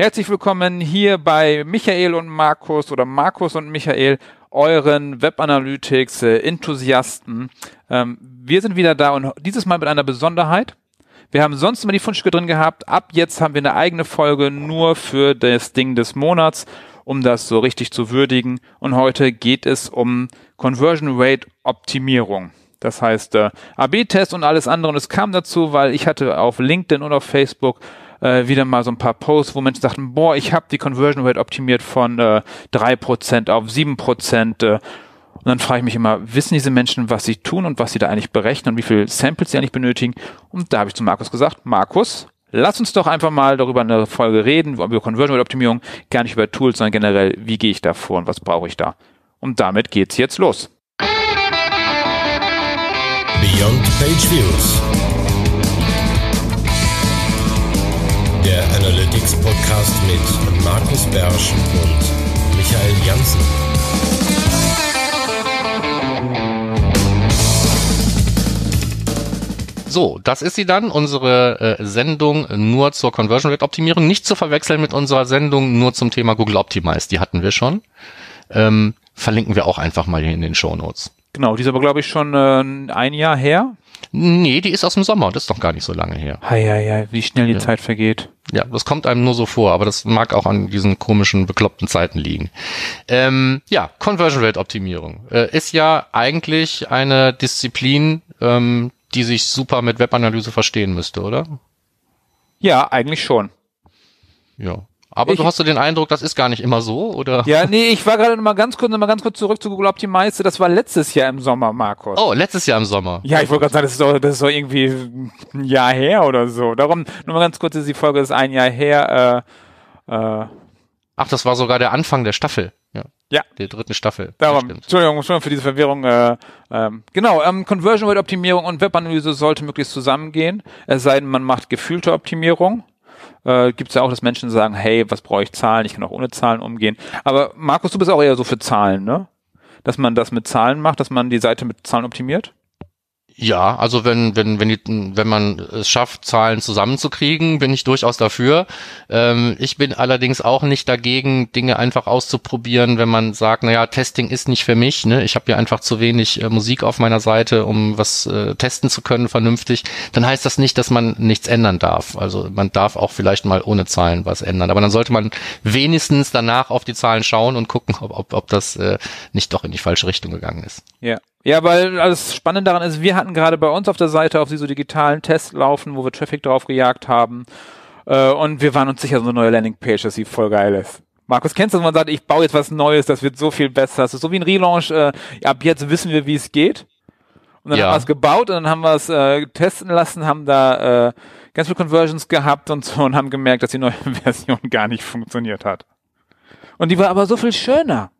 Herzlich willkommen hier bei Michael und Markus oder Markus und Michael, euren Web Analytics Enthusiasten. Ähm, wir sind wieder da und dieses Mal mit einer Besonderheit. Wir haben sonst immer die Fundstücke drin gehabt. Ab jetzt haben wir eine eigene Folge nur für das Ding des Monats, um das so richtig zu würdigen. Und heute geht es um Conversion Rate Optimierung. Das heißt äh, AB-Test und alles andere. Und es kam dazu, weil ich hatte auf LinkedIn und auf Facebook äh, wieder mal so ein paar Posts, wo Menschen sagten, boah, ich habe die Conversion Rate optimiert von äh, 3% auf 7%. Äh, und dann frage ich mich immer, wissen diese Menschen, was sie tun und was sie da eigentlich berechnen und wie viel Samples sie eigentlich benötigen? Und da habe ich zu Markus gesagt, Markus, lass uns doch einfach mal darüber eine Folge reden, über Conversion Rate Optimierung, gar nicht über Tools, sondern generell, wie gehe ich da vor und was brauche ich da? Und damit geht's jetzt los. Beyond Page Views. Der Analytics Podcast mit Markus Bersch und Michael Janssen. So, das ist sie dann, unsere äh, Sendung nur zur Conversion Rate Optimierung. Nicht zu verwechseln mit unserer Sendung nur zum Thema Google Optimize. Die hatten wir schon. Ähm, verlinken wir auch einfach mal hier in den Show Notes. Genau, die ist aber, glaube ich, schon äh, ein Jahr her. Nee, die ist aus dem Sommer. Das ist doch gar nicht so lange her. Hei, hei, hei, wie schnell die Ja. Zeit vergeht. Ja, das kommt einem nur so vor, aber das mag auch an diesen komischen, bekloppten Zeiten liegen. Ähm, ja, Conversion Rate Optimierung äh, ist ja eigentlich eine Disziplin, ähm, die sich super mit Webanalyse verstehen müsste, oder? Ja, eigentlich schon. Ja. Aber Ich- du hast so den Eindruck, das ist gar nicht immer so, oder? Ja, nee, ich war gerade noch mal ganz kurz, noch mal ganz kurz zurück zu Google Optimize. Das war letztes Jahr im Sommer, Markus. Oh, letztes Jahr im Sommer. Ja, ich wollte gerade sagen, das ist, doch, das ist doch irgendwie ein Jahr her oder so. Darum, nur mal ganz kurz, die Folge ist ein Jahr her. Äh, äh, Ach, das war sogar der Anfang der Staffel. Ja. Ja. Der dritten Staffel. darum. Entschuldigung, Entschuldigung für diese Verwirrung. Äh, ähm, genau, ähm, Conversion Rate Optimierung und Webanalyse sollte möglichst zusammengehen. Es sei denn, man macht gefühlte Optimierung. Äh, Gibt es ja auch, dass Menschen sagen, hey, was brauche ich Zahlen? Ich kann auch ohne Zahlen umgehen. Aber Markus, du bist auch eher so für Zahlen, ne? Dass man das mit Zahlen macht, dass man die Seite mit Zahlen optimiert? Ja, also wenn, wenn, wenn, die, wenn man es schafft, Zahlen zusammenzukriegen, bin ich durchaus dafür. Ähm, ich bin allerdings auch nicht dagegen, Dinge einfach auszuprobieren, wenn man sagt, naja, Testing ist nicht für mich. Ne? Ich habe ja einfach zu wenig äh, Musik auf meiner Seite, um was äh, testen zu können vernünftig. Dann heißt das nicht, dass man nichts ändern darf. Also man darf auch vielleicht mal ohne Zahlen was ändern. Aber dann sollte man wenigstens danach auf die Zahlen schauen und gucken, ob, ob, ob das äh, nicht doch in die falsche Richtung gegangen ist. Ja. Ja, weil alles Spannende daran ist, wir hatten gerade bei uns auf der Seite auf die so digitalen Tests laufen, wo wir Traffic drauf gejagt haben. Äh, und wir waren uns sicher, so eine neue Landingpage, dass sie voll geil ist. Markus, kennst du, das, wenn man sagt, ich baue jetzt was Neues, das wird so viel besser. Das ist so wie ein Relaunch, äh, ab jetzt wissen wir, wie es geht. Und dann Ja. haben wir es gebaut und dann haben wir es äh, testen lassen, haben da äh, ganz viele Conversions gehabt und so und haben gemerkt, dass die neue Version gar nicht funktioniert hat. Und die war aber so viel schöner.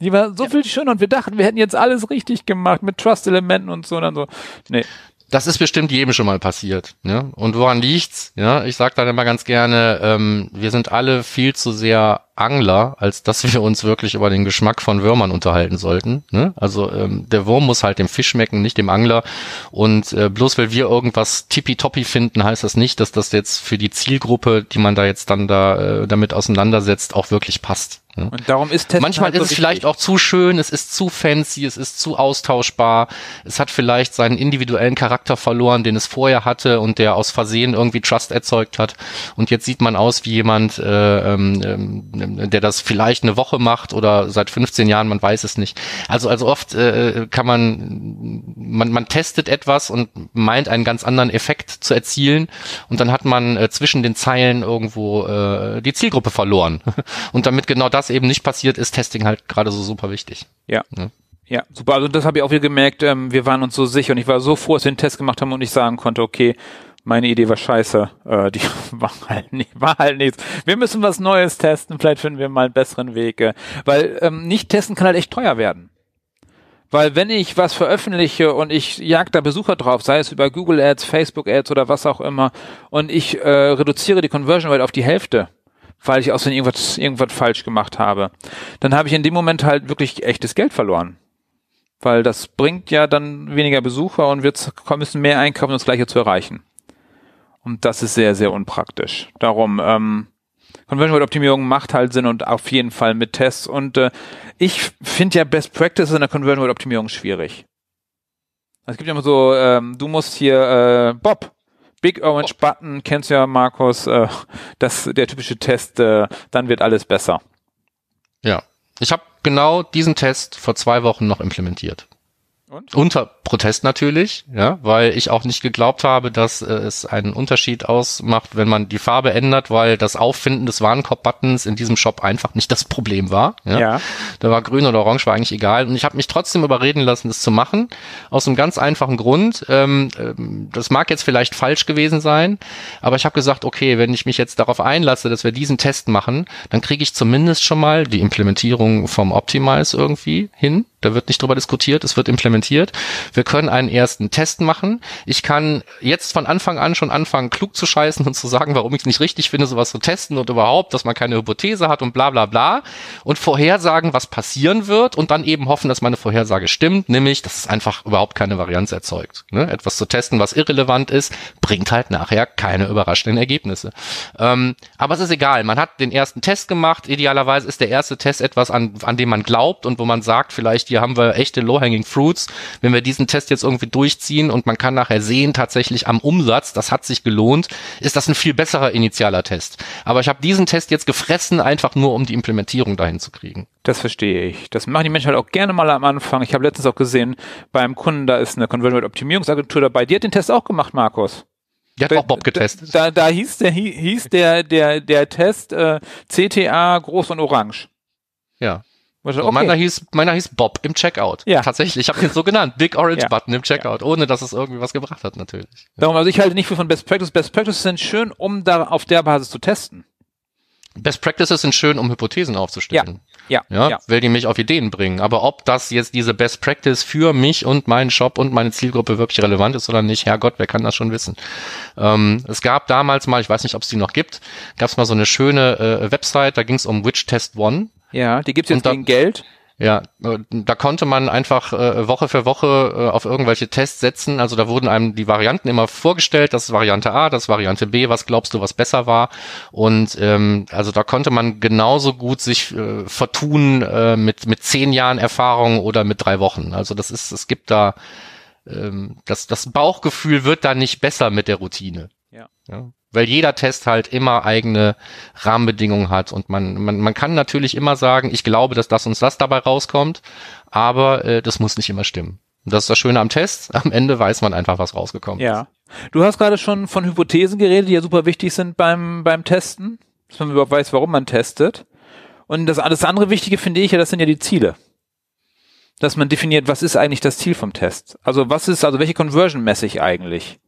Die war so viel schöner und wir dachten, wir hätten jetzt alles richtig gemacht mit Trust-Elementen und so und dann so. Nee. Das ist bestimmt jedem schon mal passiert. Ne? Und woran liegt's? Ja, ich sage dann immer ganz gerne, ähm, wir sind alle viel zu sehr Angler, als dass wir uns wirklich über den Geschmack von Würmern unterhalten sollten. Ne? Also ähm, der Wurm muss halt dem Fisch schmecken, nicht dem Angler. Und äh, bloß weil wir irgendwas tippitoppi finden, heißt das nicht, dass das jetzt für die Zielgruppe, die man da jetzt dann da äh, damit auseinandersetzt, auch wirklich passt. Ne? Und darum ist Testen Manchmal halt ist so es wichtig. vielleicht auch zu schön, es ist zu fancy, es ist zu austauschbar, es hat vielleicht seinen individuellen Charakter verloren, den es vorher hatte und der aus Versehen irgendwie Trust erzeugt hat. Und jetzt sieht man aus wie jemand, äh, ähm, ähm, der das vielleicht eine Woche macht oder seit 15 Jahren, man weiß es nicht. Also also oft äh, kann man, man man testet etwas und meint einen ganz anderen Effekt zu erzielen und dann hat man äh, zwischen den Zeilen irgendwo äh, die Zielgruppe verloren. Und damit genau das eben nicht passiert, ist Testing halt gerade so super wichtig. Ja. Ja. Ja, super. Also das habe ich auch wieder gemerkt. Ähm, wir waren uns so sicher und ich war so froh, dass wir den Test gemacht haben und ich sagen konnte, okay, meine Idee war scheiße. Äh, die war halt nicht, war halt nichts. Wir müssen was Neues testen. Vielleicht finden wir mal einen besseren Weg. äh, Weil ähm, nicht testen kann halt echt teuer werden. Weil wenn ich was veröffentliche und ich jag da Besucher drauf, sei es über Google Ads, Facebook Ads oder was auch immer, und ich äh, reduziere die Conversion Rate auf die Hälfte, weil ich Versehen irgendwas, irgendwas falsch gemacht habe, dann habe ich in dem Moment halt wirklich echtes Geld verloren. Weil das bringt ja dann weniger Besucher und wir müssen mehr einkaufen, um das Gleiche zu erreichen. Und das ist sehr, sehr unpraktisch. Darum, ähm, Conversion Rate Optimierung macht halt Sinn und auf jeden Fall mit Tests. Und äh, ich finde ja Best Practices in der Conversion Rate Optimierung schwierig. Es gibt ja immer so, ähm, du musst hier, äh, Bob, Big Orange Bob. Button, kennst du ja, Markus, äh, das der typische Test, äh, dann wird alles besser. Ja, ich habe genau diesen Test vor zwei Wochen noch implementiert. Und? Unter Protest natürlich, ja, weil ich auch nicht geglaubt habe, dass äh, es einen Unterschied ausmacht, wenn man die Farbe ändert, weil das Auffinden des Warenkorb-Buttons in diesem Shop einfach nicht das Problem war. Ja. ja. Da war grün oder orange, war eigentlich egal. Und ich habe mich trotzdem überreden lassen, das zu machen, aus einem ganz einfachen Grund. Ähm, ähm, das mag jetzt vielleicht falsch gewesen sein, aber ich habe gesagt, okay, wenn ich mich jetzt darauf einlasse, dass wir diesen Test machen, dann kriege ich zumindest schon mal die Implementierung vom Optimize irgendwie hin. Da wird nicht drüber diskutiert, es wird implementiert. Wir können einen ersten Test machen. Ich kann jetzt von Anfang an schon anfangen, klug zu scheißen und zu sagen, warum ich es nicht richtig finde, sowas zu testen und überhaupt, dass man keine Hypothese hat und bla bla bla. Und vorhersagen, was passieren wird und dann eben hoffen, dass meine Vorhersage stimmt, nämlich, dass es einfach überhaupt keine Varianz erzeugt. Ne? Etwas zu testen, was irrelevant ist, bringt halt nachher keine überraschenden Ergebnisse. Ähm, aber es ist egal, man hat den ersten Test gemacht. Idealerweise ist der erste Test etwas, an, an dem man glaubt und wo man sagt, vielleicht hier haben wir echte Low-Hanging Fruits. Wenn wir diesen Test jetzt irgendwie durchziehen und man kann nachher sehen, tatsächlich am Umsatz, das hat sich gelohnt, ist das ein viel besserer initialer Test. Aber ich habe diesen Test jetzt gefressen, einfach nur um die Implementierung dahin zu kriegen. Das verstehe ich. Das machen die Menschen halt auch gerne mal am Anfang. Ich habe letztens auch gesehen, beim Kunden, da ist eine Conversion Optimierungsagentur dabei. Die hat den Test auch gemacht, Markus. Die hat auch Bob getestet. Da, da, da hieß der hieß der der der Test äh, CTA groß und orange. Ja. Okay. Meiner hieß, meiner hieß Bob im Checkout. Ja. Tatsächlich. Ich habe ihn so genannt. Big Orange ja. Button im Checkout, ja. ohne dass es irgendwie was gebracht hat, natürlich. Darum, also ich halte nicht viel von Best Practice. Best Practices sind schön, um da auf der Basis zu testen. Best Practices sind schön, um Hypothesen aufzustellen. Ja. Ja, ja. Will die mich auf Ideen bringen. Aber ob das jetzt diese Best Practice für mich und meinen Shop und meine Zielgruppe wirklich relevant ist oder nicht, Herrgott, wer kann das schon wissen? Ähm, es gab damals mal, ich weiß nicht, ob es die noch gibt, gab es mal so eine schöne äh, Website, da ging es um Witch Test One. Ja, die gibt's jetzt da, gegen Geld. Ja, äh, da konnte man einfach äh, Woche für Woche äh, auf irgendwelche Tests setzen. Also da wurden einem die Varianten immer vorgestellt, das ist Variante A, das ist Variante B, was glaubst du, was besser war? Und ähm, also da konnte man genauso gut sich äh, vertun äh, mit, mit zehn Jahren Erfahrung oder mit drei Wochen. Also das ist, es gibt da ähm, das, das Bauchgefühl wird da nicht besser mit der Routine. Ja. ja weil jeder Test halt immer eigene Rahmenbedingungen hat und man, man, man kann natürlich immer sagen, ich glaube, dass das uns das dabei rauskommt, aber äh, das muss nicht immer stimmen. Und das ist das Schöne am Test. Am Ende weiß man einfach, was rausgekommen ja. ist. Ja. Du hast gerade schon von Hypothesen geredet, die ja super wichtig sind beim, beim Testen, dass man überhaupt weiß, warum man testet. Und das alles andere Wichtige finde ich ja, das sind ja die Ziele. Dass man definiert, was ist eigentlich das Ziel vom Test? Also was ist, also welche Conversion messe ich eigentlich?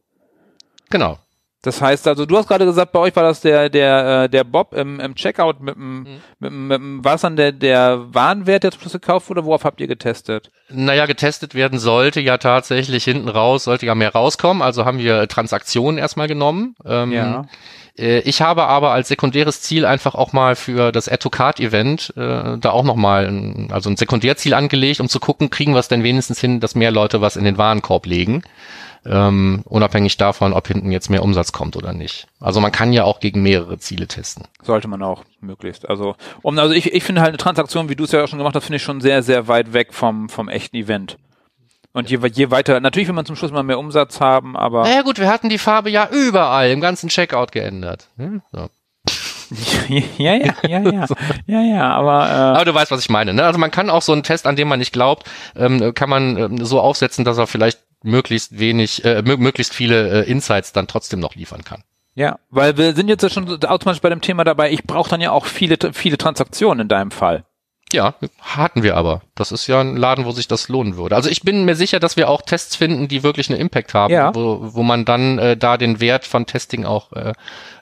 Genau. Das heißt also, du hast gerade gesagt, bei euch war das der der äh, der Bob im, im Checkout mit dem mhm. mit, mit, mit war es dann der der Warenwert, der zum Schluss gekauft wurde? Worauf habt ihr getestet? Naja, getestet werden sollte ja tatsächlich hinten raus, sollte ja mehr rauskommen. Also haben wir Transaktionen erstmal genommen. Ähm, ja. Äh, ich habe aber als sekundäres Ziel einfach auch mal für das Add-to-Card-Event äh, da auch nochmal ein, also ein Sekundärziel angelegt, um zu gucken, kriegen wir es denn wenigstens hin, dass mehr Leute was in den Warenkorb legen ähm, unabhängig davon, ob hinten jetzt mehr Umsatz kommt oder nicht. Also man kann ja auch gegen mehrere Ziele testen. Sollte man auch möglichst. Also um, also ich, ich finde halt eine Transaktion, wie du es ja auch schon gemacht hast, finde ich schon sehr, sehr weit weg vom, vom echten Event. Und je, je weiter, natürlich will man zum Schluss mal mehr Umsatz haben, aber. Naja gut, wir hatten die Farbe ja überall im ganzen Checkout geändert. Hm? So. ja, ja, ja, ja, ja, ja, aber. Äh aber du weißt, was ich meine. Ne? Also man kann auch so einen Test, an dem man nicht glaubt, ähm, kann man ähm, so aufsetzen, dass er vielleicht möglichst wenig, äh, möglichst viele äh, Insights dann trotzdem noch liefern kann. Ja, weil wir sind jetzt ja schon automatisch bei dem Thema dabei, ich brauche dann ja auch viele, viele Transaktionen in deinem Fall. Ja, hatten wir aber. Das ist ja ein Laden, wo sich das lohnen würde. Also ich bin mir sicher, dass wir auch Tests finden, die wirklich einen Impact haben, ja. wo, wo man dann äh, da den Wert von Testing auch äh,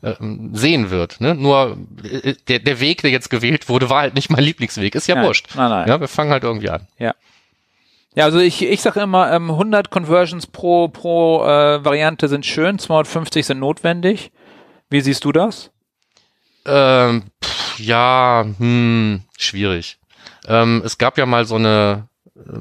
äh, sehen wird. Ne? Nur äh, der, der Weg, der jetzt gewählt wurde, war halt nicht mein Lieblingsweg. Ist ja nein, wurscht. Nein, nein. Ja, wir fangen halt irgendwie an. Ja. Ja, also ich, ich sage immer, ähm, 100 Conversions pro, pro äh, Variante sind schön, 250 sind notwendig. Wie siehst du das? Ähm, pff, ja, hm, schwierig. Ähm, es gab ja mal so eine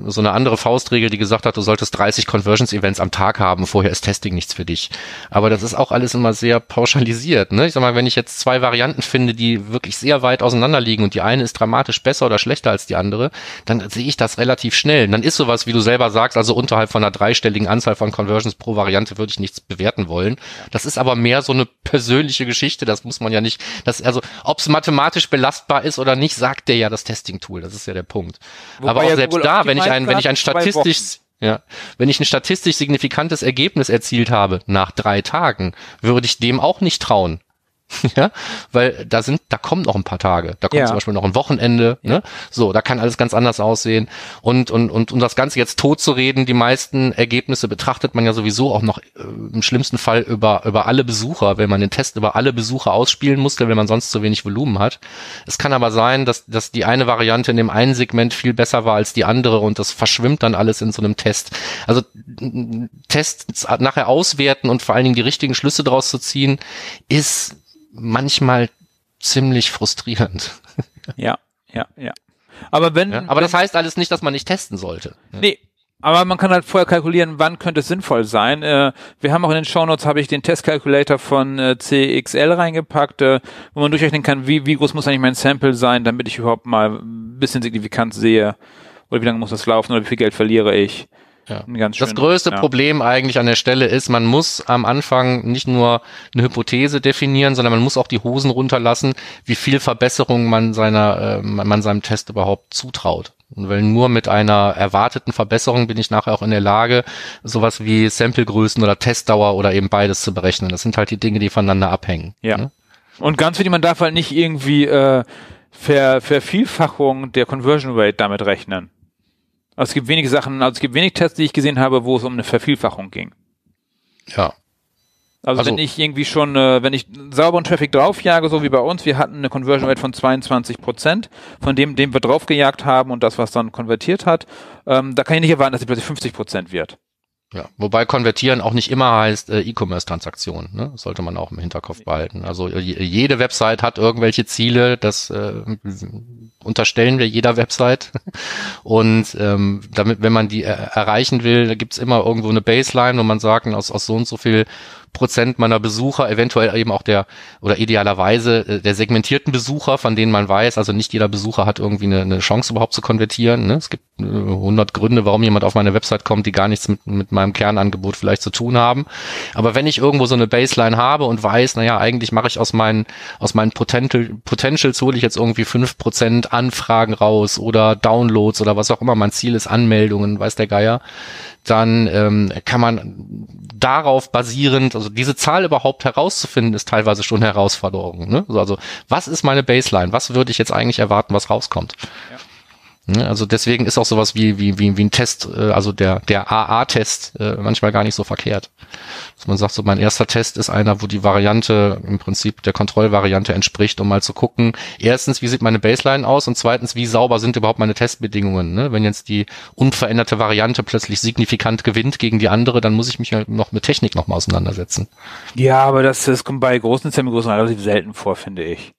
so eine andere Faustregel, die gesagt hat, du solltest 30 Conversions-Events am Tag haben, vorher ist Testing nichts für dich. Aber das ist auch alles immer sehr pauschalisiert. Ne? Ich sag mal, wenn ich jetzt zwei Varianten finde, die wirklich sehr weit auseinander liegen und die eine ist dramatisch besser oder schlechter als die andere, dann sehe ich das relativ schnell. Und dann ist sowas, wie du selber sagst, also unterhalb von einer dreistelligen Anzahl von Conversions pro Variante würde ich nichts bewerten wollen. Das ist aber mehr so eine persönliche Geschichte, das muss man ja nicht, das, also ob es mathematisch belastbar ist oder nicht, sagt der ja das Testing-Tool. Das ist ja der Punkt. Wobei aber auch ja selbst da, wenn ich ein, wenn ich ein statistisch, ja, wenn ich ein statistisch signifikantes Ergebnis erzielt habe nach drei Tagen, würde ich dem auch nicht trauen. ja, weil da sind, da kommen noch ein paar Tage. Da kommt ja. zum Beispiel noch ein Wochenende, ne? So, da kann alles ganz anders aussehen. Und, und, und, um das Ganze jetzt tot zu reden, die meisten Ergebnisse betrachtet man ja sowieso auch noch äh, im schlimmsten Fall über, über alle Besucher, wenn man den Test über alle Besucher ausspielen musste, wenn man sonst zu wenig Volumen hat. Es kann aber sein, dass, dass die eine Variante in dem einen Segment viel besser war als die andere und das verschwimmt dann alles in so einem Test. Also Tests nachher auswerten und vor allen Dingen die richtigen Schlüsse daraus zu ziehen, ist manchmal ziemlich frustrierend. Ja, ja, ja. Aber wenn. Ja, aber wenn, das heißt alles nicht, dass man nicht testen sollte. Nee. Aber man kann halt vorher kalkulieren, wann könnte es sinnvoll sein. Äh, wir haben auch in den Shownotes habe ich den Testkalkulator von äh, CXL reingepackt, äh, wo man durchrechnen kann, wie, wie groß muss eigentlich mein Sample sein, damit ich überhaupt mal ein bisschen signifikant sehe. Oder wie lange muss das laufen oder wie viel Geld verliere ich. Ja. Ganz schön, das größte ja. Problem eigentlich an der Stelle ist, man muss am Anfang nicht nur eine Hypothese definieren, sondern man muss auch die Hosen runterlassen, wie viel Verbesserung man seiner, äh, man seinem Test überhaupt zutraut. Und weil nur mit einer erwarteten Verbesserung bin ich nachher auch in der Lage, sowas wie Samplegrößen oder Testdauer oder eben beides zu berechnen. Das sind halt die Dinge, die voneinander abhängen. Ja. Ne? Und ganz wichtig, man darf halt nicht irgendwie äh, Ver Vervielfachung der Conversion Rate damit rechnen. Also es gibt wenige Sachen, also es gibt wenig Tests, die ich gesehen habe, wo es um eine Vervielfachung ging. Ja. Also, also wenn ich irgendwie schon, äh, wenn ich sauberen Traffic draufjage, so wie bei uns, wir hatten eine Conversion Rate von 22 Prozent, von dem, dem wir draufgejagt haben und das, was dann konvertiert hat, ähm, da kann ich nicht erwarten, dass sie plötzlich 50 Prozent wird. Ja, wobei konvertieren auch nicht immer heißt äh, E-Commerce-Transaktionen. Ne? sollte man auch im Hinterkopf behalten. Also jede Website hat irgendwelche Ziele, das äh, unterstellen wir jeder Website. Und ähm, damit, wenn man die er erreichen will, da gibt's immer irgendwo eine Baseline, wo man sagt, aus, aus so und so viel Prozent meiner Besucher, eventuell eben auch der oder idealerweise äh, der segmentierten Besucher, von denen man weiß, also nicht jeder Besucher hat irgendwie eine, eine Chance überhaupt zu konvertieren. Ne? Es gibt äh, 100 Gründe, warum jemand auf meine Website kommt, die gar nichts mit, mit meinem Kernangebot vielleicht zu tun haben. Aber wenn ich irgendwo so eine Baseline habe und weiß, naja, eigentlich mache ich aus meinen, aus meinen Potential, Potentials hole ich jetzt irgendwie fünf Prozent Anfragen raus oder Downloads oder was auch immer mein Ziel ist, Anmeldungen, weiß der Geier, dann ähm, kann man darauf basierend, also diese Zahl überhaupt herauszufinden, ist teilweise schon Herausforderung. Ne? Also was ist meine Baseline? Was würde ich jetzt eigentlich erwarten, was rauskommt? Ja. Ne, also deswegen ist auch sowas wie, wie, wie, wie ein Test, äh, also der, der AA-Test äh, manchmal gar nicht so verkehrt. Dass man sagt, so mein erster Test ist einer, wo die Variante im Prinzip der Kontrollvariante entspricht, um mal zu gucken, erstens, wie sieht meine Baseline aus und zweitens, wie sauber sind überhaupt meine Testbedingungen. Ne? Wenn jetzt die unveränderte Variante plötzlich signifikant gewinnt gegen die andere, dann muss ich mich halt noch mit Technik nochmal auseinandersetzen. Ja, aber das, das kommt bei großen Semigroßen relativ selten vor, finde ich.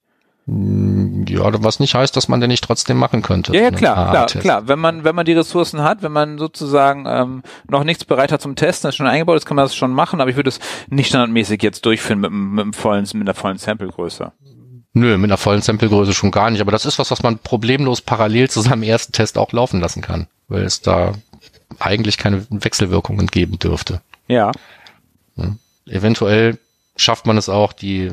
Hm, ja, was nicht heißt, dass man den nicht trotzdem machen könnte. Ja, ja klar, klar, klar. Wenn man, wenn man die Ressourcen hat, wenn man sozusagen ähm, noch nichts bereit hat zum Testen, das schon eingebaut ist, kann man das schon machen, aber ich würde es nicht standardmäßig jetzt durchführen mit, mit, einem vollen, mit einer vollen Samplegröße. Nö, mit einer vollen Samplegröße schon gar nicht, aber das ist was, was man problemlos parallel zu seinem ersten Test auch laufen lassen kann, weil es da eigentlich keine Wechselwirkungen geben dürfte. Ja. ja. Eventuell schafft man es auch, die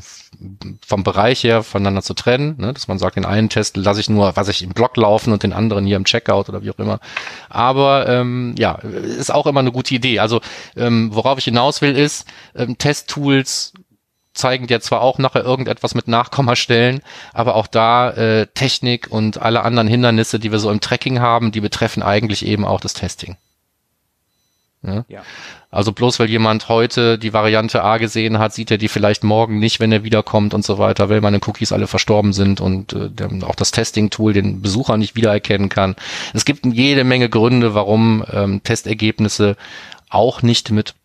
vom Bereich her voneinander zu trennen, ne? dass man sagt, den einen Test lasse ich nur, was ich im Blog laufen und den anderen hier im Checkout oder wie auch immer. Aber ähm, ja, ist auch immer eine gute Idee. Also ähm, worauf ich hinaus will, ist ähm, Testtools zeigen dir zwar auch nachher irgendetwas mit Nachkommastellen, aber auch da äh, Technik und alle anderen Hindernisse, die wir so im Tracking haben, die betreffen eigentlich eben auch das Testing. Ja? ja. Also bloß weil jemand heute die Variante A gesehen hat, sieht er die vielleicht morgen nicht, wenn er wiederkommt und so weiter, weil meine Cookies alle verstorben sind und äh, auch das Testing-Tool den Besucher nicht wiedererkennen kann. Es gibt jede Menge Gründe, warum ähm, Testergebnisse auch nicht mit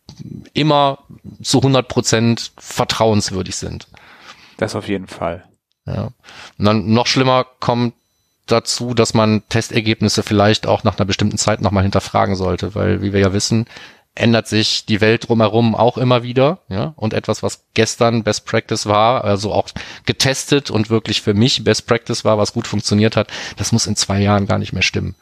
immer zu 100 Prozent vertrauenswürdig sind. Das auf jeden Fall. Ja. Und dann noch schlimmer kommt dazu, dass man Testergebnisse vielleicht auch nach einer bestimmten Zeit nochmal hinterfragen sollte, weil, wie wir ja wissen, ändert sich die Welt drumherum auch immer wieder, ja, und etwas, was gestern Best Practice war, also auch getestet und wirklich für mich Best Practice war, was gut funktioniert hat, das muss in zwei Jahren gar nicht mehr stimmen.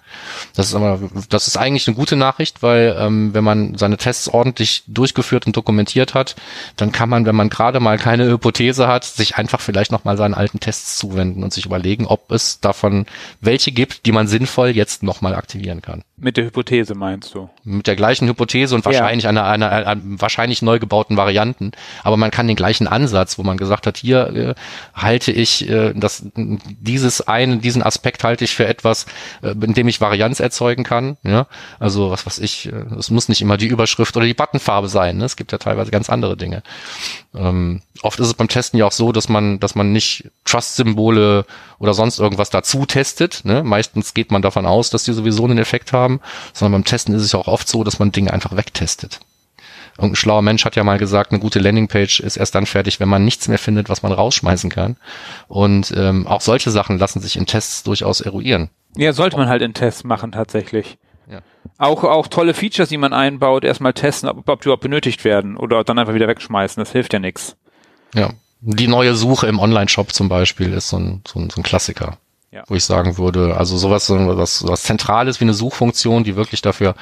Das ist aber, das ist eigentlich eine gute Nachricht, weil ähm, wenn man seine Tests ordentlich durchgeführt und dokumentiert hat, dann kann man, wenn man gerade mal keine Hypothese hat, sich einfach vielleicht noch mal seinen alten Tests zuwenden und sich überlegen, ob es davon welche gibt, die man sinnvoll jetzt noch mal aktivieren kann. Mit der Hypothese meinst du? Mit der gleichen Hypothese und wahrscheinlich ja. einer, einer, einer, einer wahrscheinlich neu gebauten Varianten. Aber man kann den gleichen Ansatz, wo man gesagt hat, hier äh, halte ich äh, das, dieses einen, diesen Aspekt halte ich für etwas, äh, in dem ich Varianz erzeugen kann. Ja, also was was ich, äh, es muss nicht immer die Überschrift oder die Buttonfarbe sein. Ne? Es gibt ja teilweise ganz andere Dinge. Ähm, oft ist es beim Testen ja auch so, dass man, dass man nicht Trust-Symbole oder sonst irgendwas dazu testet. Ne? Meistens geht man davon aus, dass die sowieso einen Effekt haben, sondern beim Testen ist es ja auch oft so, dass man Dinge einfach wegtestet. Irgendein schlauer Mensch hat ja mal gesagt, eine gute Landingpage ist erst dann fertig, wenn man nichts mehr findet, was man rausschmeißen kann. Und ähm, auch solche Sachen lassen sich in Tests durchaus eruieren. Ja, sollte man halt in Tests machen tatsächlich. Ja. Auch, auch tolle Features, die man einbaut, erstmal testen, ob, ob die überhaupt benötigt werden oder dann einfach wieder wegschmeißen. Das hilft ja nichts. Ja. Die neue Suche im Online-Shop zum Beispiel ist so ein, so ein, so ein Klassiker ja. wo ich sagen würde, also sowas, was, was Zentrales wie eine Suchfunktion, die wirklich dafür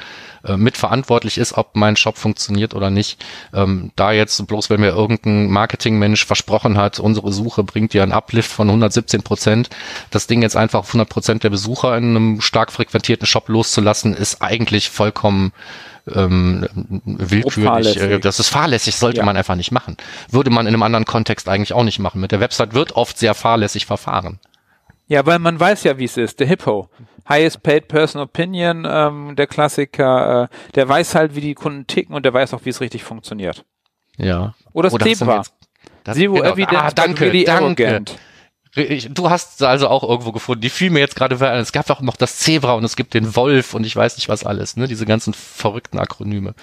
äh, mitverantwortlich ist, ob mein Shop funktioniert oder nicht. Ähm, da jetzt bloß, wenn mir irgendein Marketingmensch versprochen hat, unsere Suche bringt dir einen Uplift von 117 Prozent, das Ding jetzt einfach auf 100 Prozent der Besucher in einem stark frequentierten Shop loszulassen, ist eigentlich vollkommen ähm, willkürlich. Äh, das ist fahrlässig, sollte ja. man einfach nicht machen. Würde man in einem anderen Kontext eigentlich auch nicht machen. Mit der Website wird oft sehr fahrlässig verfahren. Ja, weil man weiß ja, wie es ist. Der Hippo. Highest Paid Person Opinion, ähm, der Klassiker, äh, der weiß halt, wie die Kunden ticken und der weiß auch, wie es richtig funktioniert. Ja. Oder das Oder Zebra. Das, Zero genau. Evidence, ah, danke, really danke. Arrogant. Du hast also auch irgendwo gefunden. Die fiel mir jetzt gerade ein. Es gab auch noch das Zebra und es gibt den Wolf und ich weiß nicht was alles, ne? Diese ganzen verrückten Akronyme.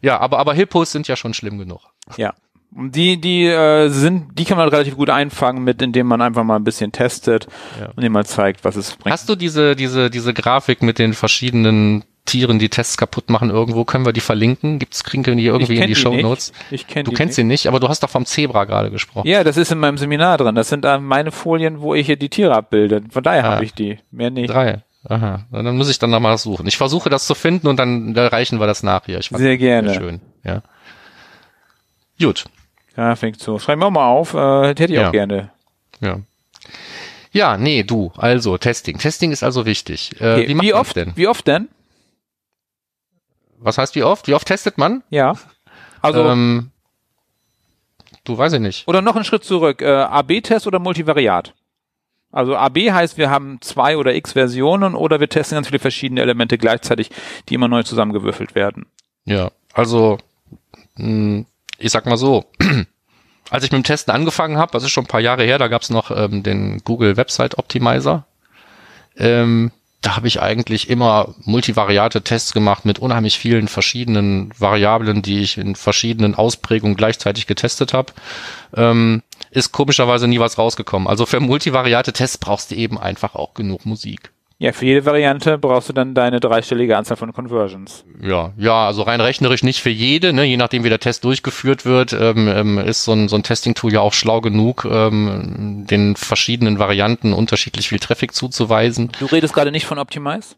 Ja, aber, aber Hippos sind ja schon schlimm genug. Ja. Die, die äh, sind, die kann man relativ gut einfangen mit, indem man einfach mal ein bisschen testet ja. und ihm mal zeigt, was es bringt. Hast du diese, diese, diese Grafik mit den verschiedenen Tieren, die Tests kaputt machen irgendwo? Können wir die verlinken? Gibt's, kriegen wir die irgendwie in die, die Show Notes? Ich kenn Du kennst nicht. sie nicht, aber du hast doch vom Zebra gerade gesprochen. Ja, das ist in meinem Seminar drin. Das sind meine Folien, wo ich hier die Tiere abbilde. Von daher ah, habe ich die. Mehr nicht. Drei. Aha. Dann muss ich dann nochmal suchen. Ich versuche das zu finden und dann reichen wir das nach hier. Ich Sehr gerne. Schön. Ja. Gut. Grafik zu. Schreib mir mal auf, äh, hätte ich ja. auch gerne. Ja. Ja, nee, du. Also, Testing. Testing ist also wichtig. Äh, okay. Wie, wie oft denn? Wie oft denn? Was heißt wie oft? Wie oft testet man? Ja. Also. Ähm, du weiß ich nicht. Oder noch einen Schritt zurück. Äh, AB-Test oder Multivariat? Also AB heißt, wir haben zwei oder x Versionen oder wir testen ganz viele verschiedene Elemente gleichzeitig, die immer neu zusammengewürfelt werden. Ja, also mh, hm, ich sag mal so, als ich mit dem Testen angefangen habe, das ist schon ein paar Jahre her, da gab's noch ähm, den Google Website Optimizer. Ähm, da habe ich eigentlich immer multivariate Tests gemacht mit unheimlich vielen verschiedenen Variablen, die ich in verschiedenen Ausprägungen gleichzeitig getestet habe. Ähm, ist komischerweise nie was rausgekommen. Also für multivariate Tests brauchst du eben einfach auch genug Musik. Ja, für jede Variante brauchst du dann deine dreistellige Anzahl von Conversions. Ja, ja, also rein rechnerisch nicht für jede, ne? je nachdem wie der Test durchgeführt wird, ähm, ähm, ist so ein, so ein Testing-Tool ja auch schlau genug, ähm, den verschiedenen Varianten unterschiedlich viel Traffic zuzuweisen. Du redest gerade nicht von Optimize?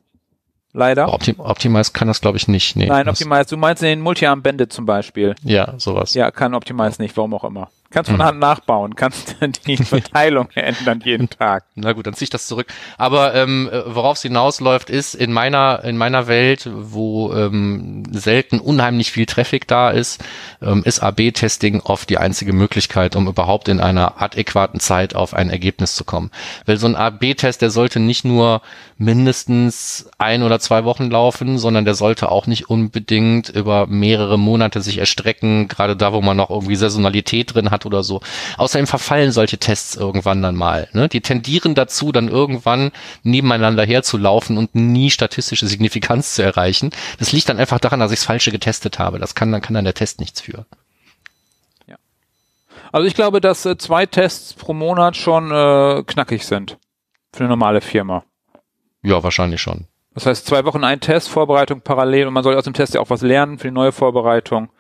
Leider. Optim Optimize kann das, glaube ich, nicht. Nee, Nein, Optimize, du meinst den Multi-Arm Bandit zum Beispiel. Ja, sowas. Ja, kann Optimize nicht, warum auch immer. Kannst von hm. Hand nachbauen, kannst die Verteilung ändern jeden Tag. Na gut, dann zieh ich das zurück. Aber ähm, worauf es hinausläuft, ist in meiner in meiner Welt, wo ähm, selten unheimlich viel Traffic da ist, ähm, ist AB-Testing oft die einzige Möglichkeit, um überhaupt in einer adäquaten Zeit auf ein Ergebnis zu kommen. Weil so ein AB-Test, der sollte nicht nur mindestens ein oder zwei Wochen laufen, sondern der sollte auch nicht unbedingt über mehrere Monate sich erstrecken, gerade da, wo man noch irgendwie Saisonalität drin hat oder so. Außerdem verfallen solche Tests irgendwann dann mal. Ne? Die tendieren dazu, dann irgendwann nebeneinander herzulaufen und nie statistische Signifikanz zu erreichen. Das liegt dann einfach daran, dass ich das Falsche getestet habe. Das kann, dann kann dann der Test nichts für. Ja. Also ich glaube, dass äh, zwei Tests pro Monat schon äh, knackig sind für eine normale Firma. Ja, wahrscheinlich schon. Das heißt, zwei Wochen ein Test, Vorbereitung parallel und man soll aus dem Test ja auch was lernen für die neue Vorbereitung.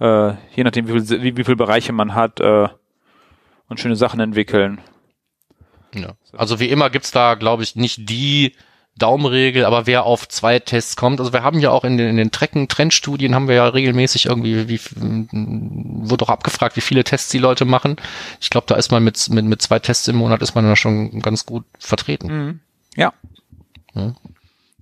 Äh, je nachdem, wie viel, wie, wie viele Bereiche man hat äh, und schöne Sachen entwickeln. Ja. Also wie immer gibt's da, glaube ich, nicht die Daumenregel, aber wer auf zwei Tests kommt, also wir haben ja auch in den, in den Trecken, Trendstudien haben wir ja regelmäßig irgendwie, wie, wurde auch abgefragt, wie viele Tests die Leute machen. Ich glaube, da ist man mit, mit, mit zwei Tests im Monat ist man da schon ganz gut vertreten. Mhm. Ja. ja.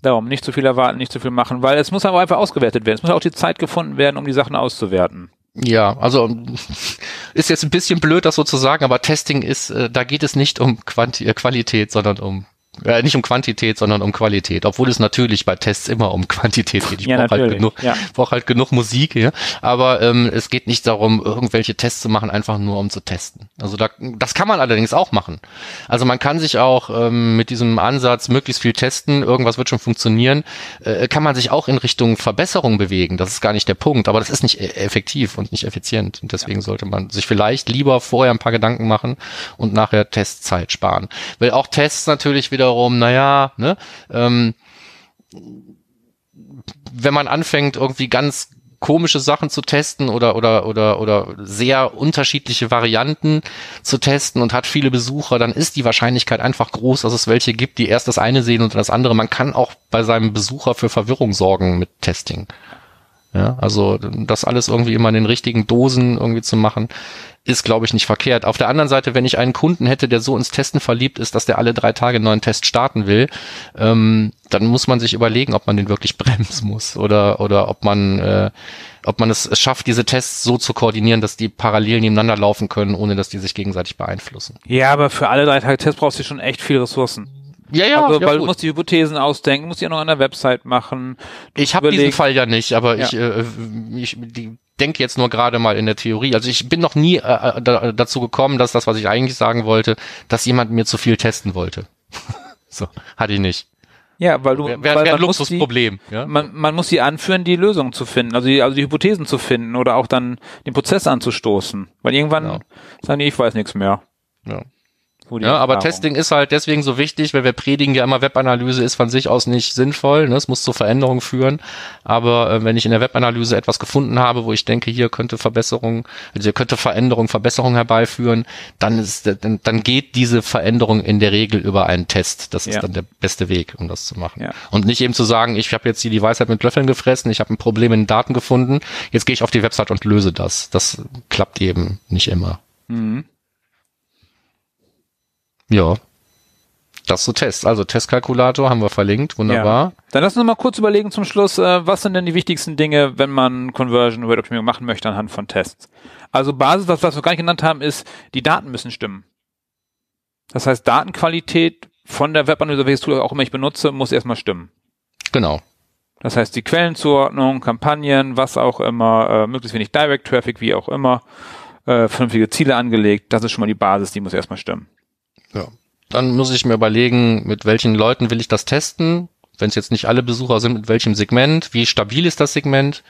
Darum, nicht zu viel erwarten, nicht zu viel machen, weil es muss aber einfach ausgewertet werden. Es muss auch die Zeit gefunden werden, um die Sachen auszuwerten. Ja, also ist jetzt ein bisschen blöd, das so zu sagen, aber Testing ist, äh, da geht es nicht um Quanti äh, Qualität, sondern um äh, nicht um Quantität, sondern um Qualität. Obwohl es natürlich bei Tests immer um Quantität geht. Ich ja, brauche halt genug, ja. brauch halt genug Musik, ja. Aber ähm, es geht nicht darum, irgendwelche Tests zu machen, einfach nur um zu testen. Also da, das kann man allerdings auch machen. Also man kann sich auch ähm, mit diesem Ansatz möglichst viel testen, irgendwas wird schon funktionieren, äh, kann man sich auch in Richtung Verbesserung bewegen. Das ist gar nicht der Punkt, aber das ist nicht e-, effektiv und nicht effizient. Und deswegen sollte man sich vielleicht lieber vorher ein paar Gedanken machen und nachher Testzeit sparen. Weil auch Tests natürlich wieder wiederum, naja, ne, ähm, wenn man anfängt, irgendwie ganz komische Sachen zu testen oder oder oder oder sehr unterschiedliche Varianten zu testen und hat viele Besucher, dann ist die Wahrscheinlichkeit einfach groß, dass es welche gibt, die erst das eine sehen und das andere. Man kann auch bei seinem Besucher für Verwirrung sorgen mit Testing. Ja, also das alles irgendwie immer in den richtigen Dosen irgendwie zu machen, ist, glaube ich, nicht verkehrt. Auf der anderen Seite, wenn ich einen Kunden hätte, der so ins Testen verliebt ist, dass der alle drei Tage einen neuen Test starten will, ähm, dann muss man sich überlegen, ob man den wirklich bremsen muss oder oder ob man äh, ob man es schafft, diese Tests so zu koordinieren, dass die parallel nebeneinander laufen können, ohne dass die sich gegenseitig beeinflussen. Ja, aber für alle drei Tage Tests brauchst du schon echt viel Ressourcen. Ja, ja, also, ja, weil gut. du musst die Hypothesen ausdenken, musst die auch noch an der Website machen. Ich habe diesen Fall ja nicht, aber ja. ich, äh, ich die, denke jetzt nur gerade mal in der Theorie. Also ich bin noch nie äh, da, dazu gekommen, dass das, was ich eigentlich sagen wollte, dass jemand mir zu viel testen wollte. so, hatte ich nicht. Ja, weil du wäre wär, wär ein Luxusproblem. Die, ja? man, man muss sie anführen, die Lösung zu finden, also die, also die Hypothesen zu finden oder auch dann den Prozess anzustoßen. Weil irgendwann genau. sagen die, ich weiß nichts mehr. Ja. Ja, aber Testing ist halt deswegen so wichtig, weil wir predigen ja immer, Webanalyse ist von sich aus nicht sinnvoll, ne? es muss zu Veränderungen führen. Aber äh, wenn ich in der Webanalyse etwas gefunden habe, wo ich denke, hier könnte Verbesserung, also hier könnte Veränderung, Verbesserung herbeiführen, dann ist dann, dann geht diese Veränderung in der Regel über einen Test. Das ist ja. dann der beste Weg, um das zu machen. Ja. Und nicht eben zu sagen, ich habe jetzt hier die Weisheit mit Löffeln gefressen, ich habe ein Problem in den Daten gefunden, jetzt gehe ich auf die Website und löse das. Das klappt eben nicht immer. Mhm. Ja. Das zu Tests. Also Testkalkulator haben wir verlinkt, wunderbar. Ja. Dann lass uns mal kurz überlegen zum Schluss, äh, was sind denn die wichtigsten Dinge, wenn man Conversion Rate Optimierung machen möchte anhand von Tests? Also Basis, was, was wir gar nicht genannt haben, ist, die Daten müssen stimmen. Das heißt, Datenqualität von der Webanalyse, welches Tool auch immer ich benutze, muss erstmal stimmen. Genau. Das heißt, die Quellenzuordnung, Kampagnen, was auch immer, äh, möglichst wenig Direct Traffic, wie auch immer, äh, vernünftige Ziele angelegt, das ist schon mal die Basis, die muss erstmal stimmen. Ja. Dann muss ich mir überlegen, mit welchen Leuten will ich das testen. Wenn es jetzt nicht alle Besucher sind, mit welchem Segment, wie stabil ist das Segment?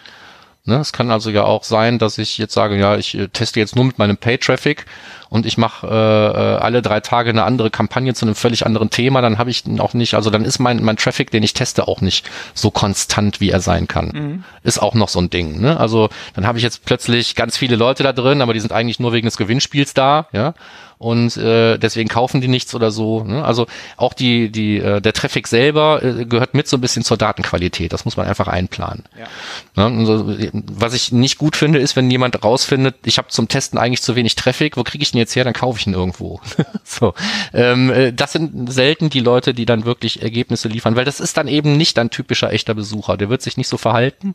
Ne, es kann also ja auch sein, dass ich jetzt sage, ja, ich äh, teste jetzt nur mit meinem Pay-Traffic und ich mache äh, äh, alle drei Tage eine andere Kampagne zu einem völlig anderen Thema, dann habe ich auch nicht, also dann ist mein, mein Traffic, den ich teste, auch nicht so konstant, wie er sein kann. Mhm. Ist auch noch so ein Ding. Ne? Also dann habe ich jetzt plötzlich ganz viele Leute da drin, aber die sind eigentlich nur wegen des Gewinnspiels da, ja und äh, deswegen kaufen die nichts oder so. Ne? Also auch die, die, äh, der Traffic selber äh, gehört mit so ein bisschen zur Datenqualität. Das muss man einfach einplanen. Ja. Ne? Also, was ich nicht gut finde, ist, wenn jemand rausfindet, ich habe zum Testen eigentlich zu wenig Traffic, wo kriege ich den jetzt her? Dann kaufe ich ihn irgendwo. so, ähm, äh, das sind selten die Leute, die dann wirklich Ergebnisse liefern, weil das ist dann eben nicht ein typischer echter Besucher. Der wird sich nicht so verhalten.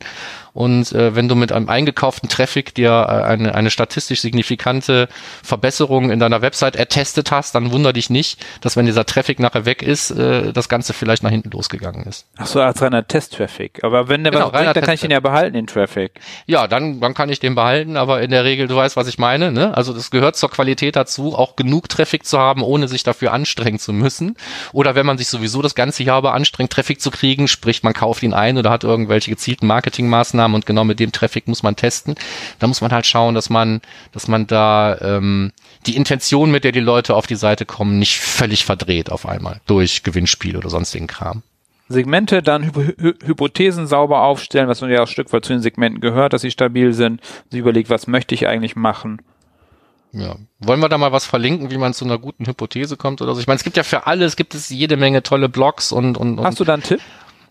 Und äh, wenn du mit einem eingekauften Traffic dir äh, eine, eine statistisch signifikante Verbesserung in deiner Web Website ertestet hast, dann wunder dich nicht, dass wenn dieser Traffic nachher weg ist, äh, das Ganze vielleicht nach hinten losgegangen ist. Ach so, als reiner Test-Traffic. Aber wenn der genau, was bringt, dann kann ich ihn ja behalten, den Traffic. Ja, dann, dann kann ich den behalten, aber in der Regel, du weißt, was ich meine, ne? Also das gehört zur Qualität dazu, auch genug Traffic zu haben, ohne sich dafür anstrengen zu müssen. Oder wenn man sich sowieso das ganze Jahr über anstrengt, Traffic zu kriegen, sprich, man kauft ihn ein oder hat irgendwelche gezielten Marketingmaßnahmen und genau mit dem Traffic muss man testen, dann muss man halt schauen, dass man, dass man da ähm, die Intention, mit der die Leute auf die Seite kommen, nicht völlig verdreht auf einmal durch Gewinnspiele oder sonstigen Kram. Segmente, dann Hy Hy Hypothesen sauber aufstellen, was nun ja auch Stück weit zu den Segmenten gehört, dass sie stabil sind. Sie überlegt, was möchte ich eigentlich machen. Ja. Wollen wir da mal was verlinken, wie man zu einer guten Hypothese kommt oder so? Ich meine, es gibt ja für alles, gibt es jede Menge tolle Blogs und, und, und Hast du da einen Tipp?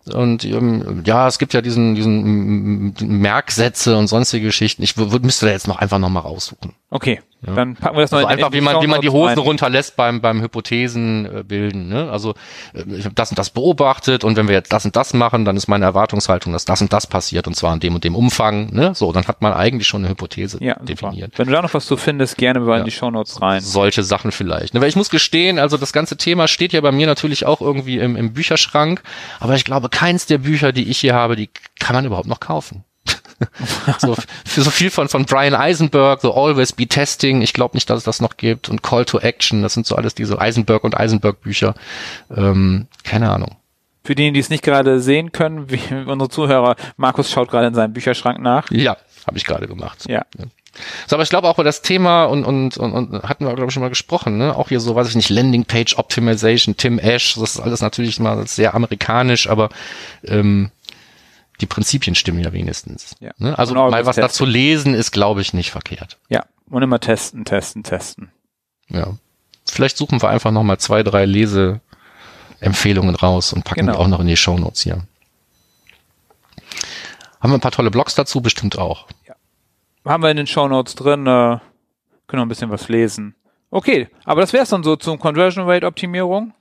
Und ähm, ja, es gibt ja diesen, diesen Merksätze und sonstige Geschichten. Ich müsste da jetzt noch einfach noch mal raussuchen. Okay, ja. dann packen wir das noch also in, einfach, in wie man, wie man die Hosen runterlässt beim, beim Hypothesen äh, bilden. Ne? Also äh, ich habe das und das beobachtet und wenn wir jetzt das und das machen, dann ist meine Erwartungshaltung, dass das und das passiert und zwar in dem und dem Umfang. Ne? So, dann hat man eigentlich schon eine Hypothese ja, definiert. Wenn du da noch was zu findest, gerne mal ja. in die Shownotes rein. Solche Sachen vielleicht. Ne? Weil ich muss gestehen, also das ganze Thema steht ja bei mir natürlich auch irgendwie im, im Bücherschrank, aber ich glaube, keins der Bücher, die ich hier habe, die kann man überhaupt noch kaufen. so, für so viel von, von Brian Eisenberg, so Always Be Testing, ich glaube nicht, dass es das noch gibt und Call to Action, das sind so alles diese Eisenberg und Eisenberg Bücher. Ähm, keine Ahnung. Für diejenigen, die es nicht gerade sehen können, wie unsere Zuhörer, Markus schaut gerade in seinem Bücherschrank nach. Ja, habe ich gerade gemacht. Ja. ja. So, aber ich glaube auch über das Thema und, und, und, und hatten wir, glaube ich, schon mal gesprochen, ne? Auch hier so, weiß ich nicht, Landing Page Optimization, Tim Ash, das ist alles natürlich mal sehr amerikanisch, aber ähm, die Prinzipien stimmen ja wenigstens. Ja. Ne? Also genau, mal was dazu lesen ist, glaube ich, nicht verkehrt. Ja, und immer testen, testen, testen. Ja. Vielleicht suchen wir einfach nochmal zwei, drei Leseempfehlungen raus und packen genau. die auch noch in die Shownotes hier. Haben wir ein paar tolle Blogs dazu? Bestimmt auch. Haben wir in den Shownotes drin, äh, können wir ein bisschen was lesen. Okay, aber das wäre es dann so zum Conversion Rate Optimierung.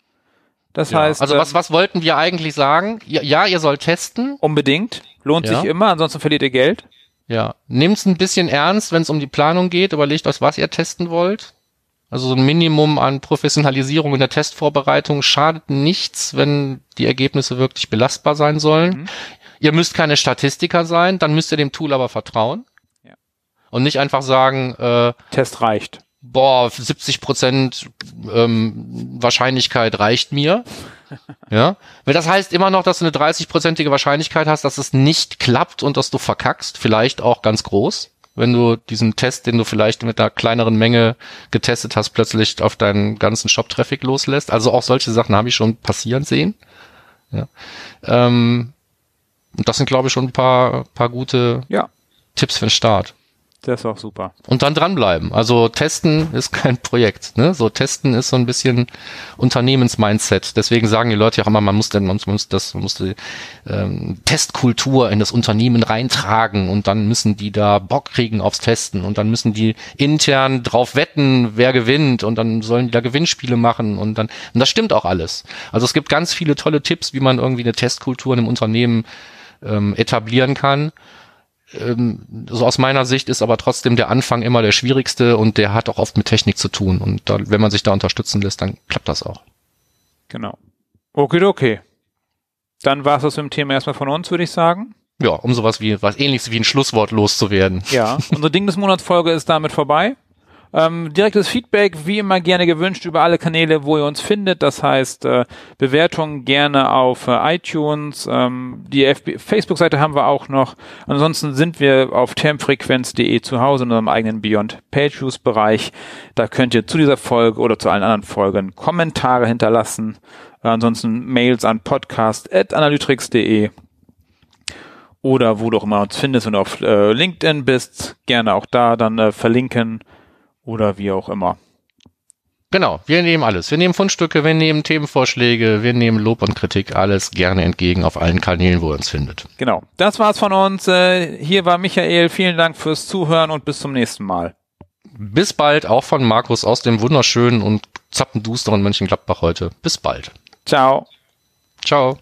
Das ja, heißt. Also was, ähm, was wollten wir eigentlich sagen? Ja, ihr sollt testen. Unbedingt. Lohnt ja. sich immer, ansonsten verliert ihr Geld. Ja. Nehmt's ein bisschen ernst, wenn es um die Planung geht. Überlegt euch, was ihr testen wollt. Also so ein Minimum an Professionalisierung in der Testvorbereitung schadet nichts, wenn die Ergebnisse wirklich belastbar sein sollen. Mhm. Ihr müsst keine Statistiker sein, dann müsst ihr dem Tool aber vertrauen. Und nicht einfach sagen, äh, Test reicht boah, 70 Prozent ähm, Wahrscheinlichkeit reicht mir. Ja, weil das heißt immer noch, dass du eine 30-prozentige Wahrscheinlichkeit hast, dass es nicht klappt und dass du verkackst, vielleicht auch ganz groß, wenn du diesen Test, den du vielleicht mit einer kleineren Menge getestet hast, plötzlich auf deinen ganzen Shop-Traffic loslässt. Also auch solche Sachen habe ich schon passieren sehen. Ja. Ähm, und das sind, glaube ich, schon ein paar, paar gute ja. Tipps für den Start. Das ist auch super. Und dann dranbleiben. Also testen ist kein Projekt. Ne? So testen ist so ein bisschen Unternehmensmindset. Deswegen sagen die Leute ja auch immer, man muss denn, man muss das, man muss die ähm, Testkultur in das Unternehmen reintragen und dann müssen die da Bock kriegen aufs Testen und dann müssen die intern drauf wetten, wer gewinnt und dann sollen die da Gewinnspiele machen und dann und das stimmt auch alles. Also es gibt ganz viele tolle Tipps, wie man irgendwie eine Testkultur in einem Unternehmen ähm, etablieren kann ähm, so aus meiner Sicht ist aber trotzdem der Anfang immer der schwierigste und der hat auch oft mit Technik zu tun. Und da, wenn man sich da unterstützen lässt, dann klappt das auch. Genau. Okay, okay. Dann war es das mit dem Thema erstmal von uns, würde ich sagen. Ja, um sowas wie was ähnliches wie ein Schlusswort loszuwerden. Ja, unsere Ding des Monats Folge ist damit vorbei. Ähm, direktes Feedback, wie immer gerne gewünscht über alle Kanäle, wo ihr uns findet. Das heißt, äh, Bewertungen gerne auf äh, iTunes. Ähm, die Facebook-Seite haben wir auch noch. Ansonsten sind wir auf termfrequenz.de zu Hause in unserem eigenen Beyond Page Views Bereich. Da könnt ihr zu dieser Folge oder zu allen anderen Folgen Kommentare hinterlassen. Äh, ansonsten Mails an podcast.analytrix.de oder wo du auch immer uns findest und auf äh, LinkedIn bist, gerne auch da dann äh, verlinken oder wie auch immer. Genau, wir nehmen alles. Wir nehmen Fundstücke, wir nehmen Themenvorschläge, wir nehmen Lob und Kritik, alles gerne entgegen auf allen Kanälen, wo ihr uns findet. Genau, das war's von uns. Äh, hier war Michael. Vielen Dank fürs Zuhören und bis zum nächsten Mal. Bis bald, auch von Markus aus dem wunderschönen und zappendusteren Mönchengladbach heute. Bis bald. Ciao. Ciao.